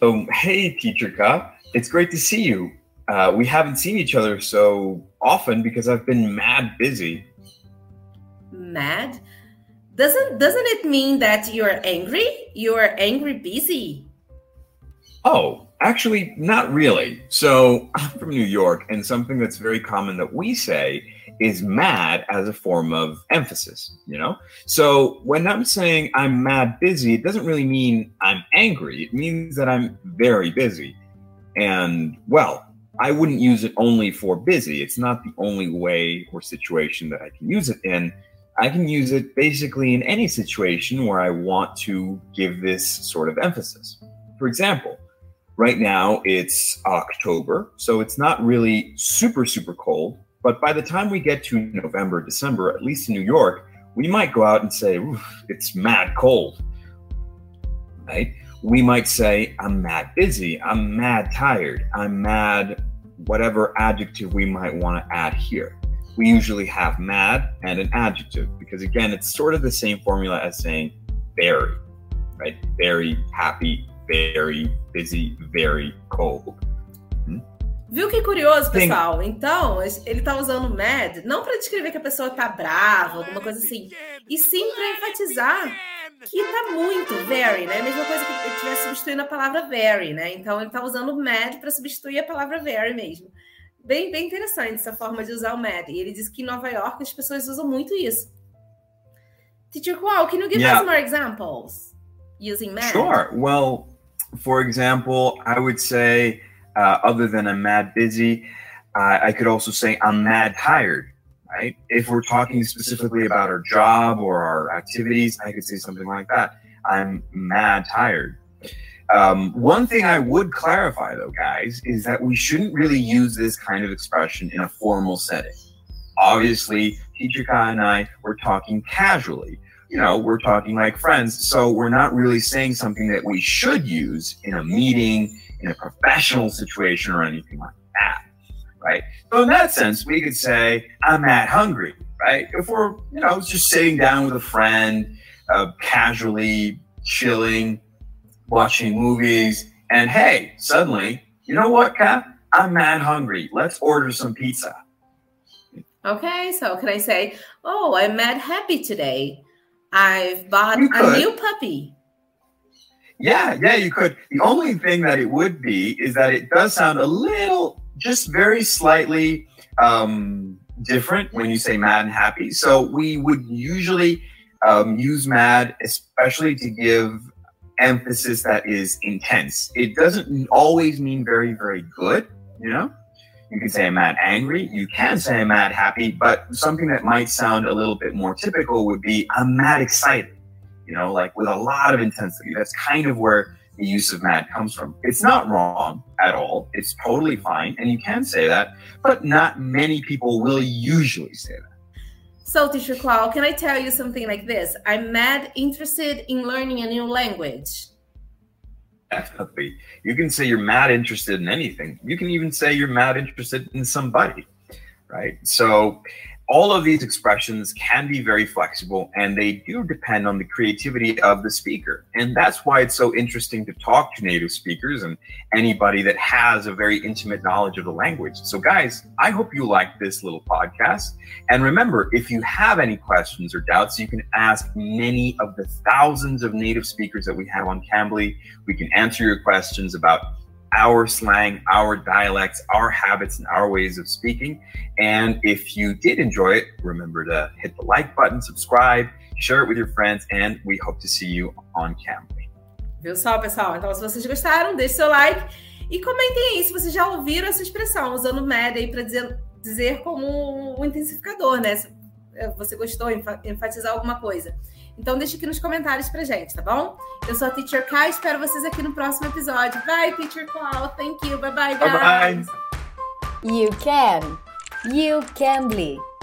So, hey, Teacher Ka, it's great to see you. Uh, we haven't seen each other so often because I've been mad busy. Mad? Doesn't doesn't it mean that you're angry? You're angry busy. Oh, actually, not really. So, I'm from New York, and something that's very common that we say is mad as a form of emphasis, you know? So, when I'm saying I'm mad busy, it doesn't really mean I'm angry. It means that I'm very busy. And, well, I wouldn't use it only for busy. It's not the only way or situation that I can use it in. I can use it basically in any situation where I want to give this sort of emphasis. For example, right now it's October, so it's not really super, super cold. But by the time we get to November, December, at least in New York, we might go out and say, it's mad cold. Right? We might say, I'm mad busy, I'm mad tired, I'm mad, whatever adjective we might want to add here we usually have mad and an adjective because again it's sort of the same formula as saying very right very happy very busy very cold? Viu que curioso, pessoal? Então, ele tá usando mad não para descrever que a pessoa tá brava, alguma coisa assim, e sim para enfatizar que tá muito very, né? A mesma coisa que ele estivesse substituindo a palavra very, né? Então ele tá usando mad para substituir a palavra very mesmo. bem, bem interessante essa forma de usar o Mad. E ele diz que em Nova York as pessoas usam muito isso. Teacher Qual, can you give yeah. us more examples using Mad? Sure. Well, for example, I would say, uh, other than I'm mad busy, uh, I could also say I'm mad tired. Right? If we're talking specifically about our job or our activities, I could say something like that. I'm mad tired. Um, one thing I would clarify, though, guys, is that we shouldn't really use this kind of expression in a formal setting. Obviously, Teacher Ka and I were talking casually. You know, we're talking like friends. So we're not really saying something that we should use in a meeting, in a professional situation, or anything like that. Right. So in that sense, we could say, I'm mad hungry. Right. If we're, you know, just sitting down with a friend, uh, casually chilling, watching movies, and hey, suddenly, you know what, Cap? I'm mad hungry. Let's order some pizza. Okay, so can I say, oh, I'm mad happy today. I've bought a new puppy. Yeah, yeah, you could. The only thing that it would be is that it does sound a little, just very slightly um, different when you say mad and happy. So we would usually um, use mad, especially to give emphasis that is intense. It doesn't always mean very, very good, you know? You can say I'm mad angry, you can say I'm mad happy, but something that might sound a little bit more typical would be I'm mad excited, you know, like with a lot of intensity. That's kind of where the use of mad comes from. It's not wrong at all. It's totally fine. And you can say that, but not many people will usually say that. So, teacher Qual, can I tell you something like this? I'm mad interested in learning a new language. Definitely. You can say you're mad interested in anything. You can even say you're mad interested in somebody, right? So, all of these expressions can be very flexible and they do depend on the creativity of the speaker. And that's why it's so interesting to talk to native speakers and anybody that has a very intimate knowledge of the language. So, guys, I hope you like this little podcast. And remember, if you have any questions or doubts, you can ask many of the thousands of native speakers that we have on Cambly. We can answer your questions about our slang, our dialects, our habits, and our ways of speaking. And if you did enjoy it, remember to hit the like button, subscribe, share it with your friends, and we hope to see you on Cambly. Viu só, pessoal? Então, se vocês gostaram, deixe seu like e comentem aí se vocês já ouviram essa expressão, usando MED aí para dizer, dizer como um intensificador, né? Se você gostou, enfatizar alguma coisa. Então deixa aqui nos comentários pra gente, tá bom? Eu sou a Teacher Kai, espero vocês aqui no próximo episódio. Bye, Teacher Clau. Thank you. Bye bye, guys. Bye bye. You can. You can be.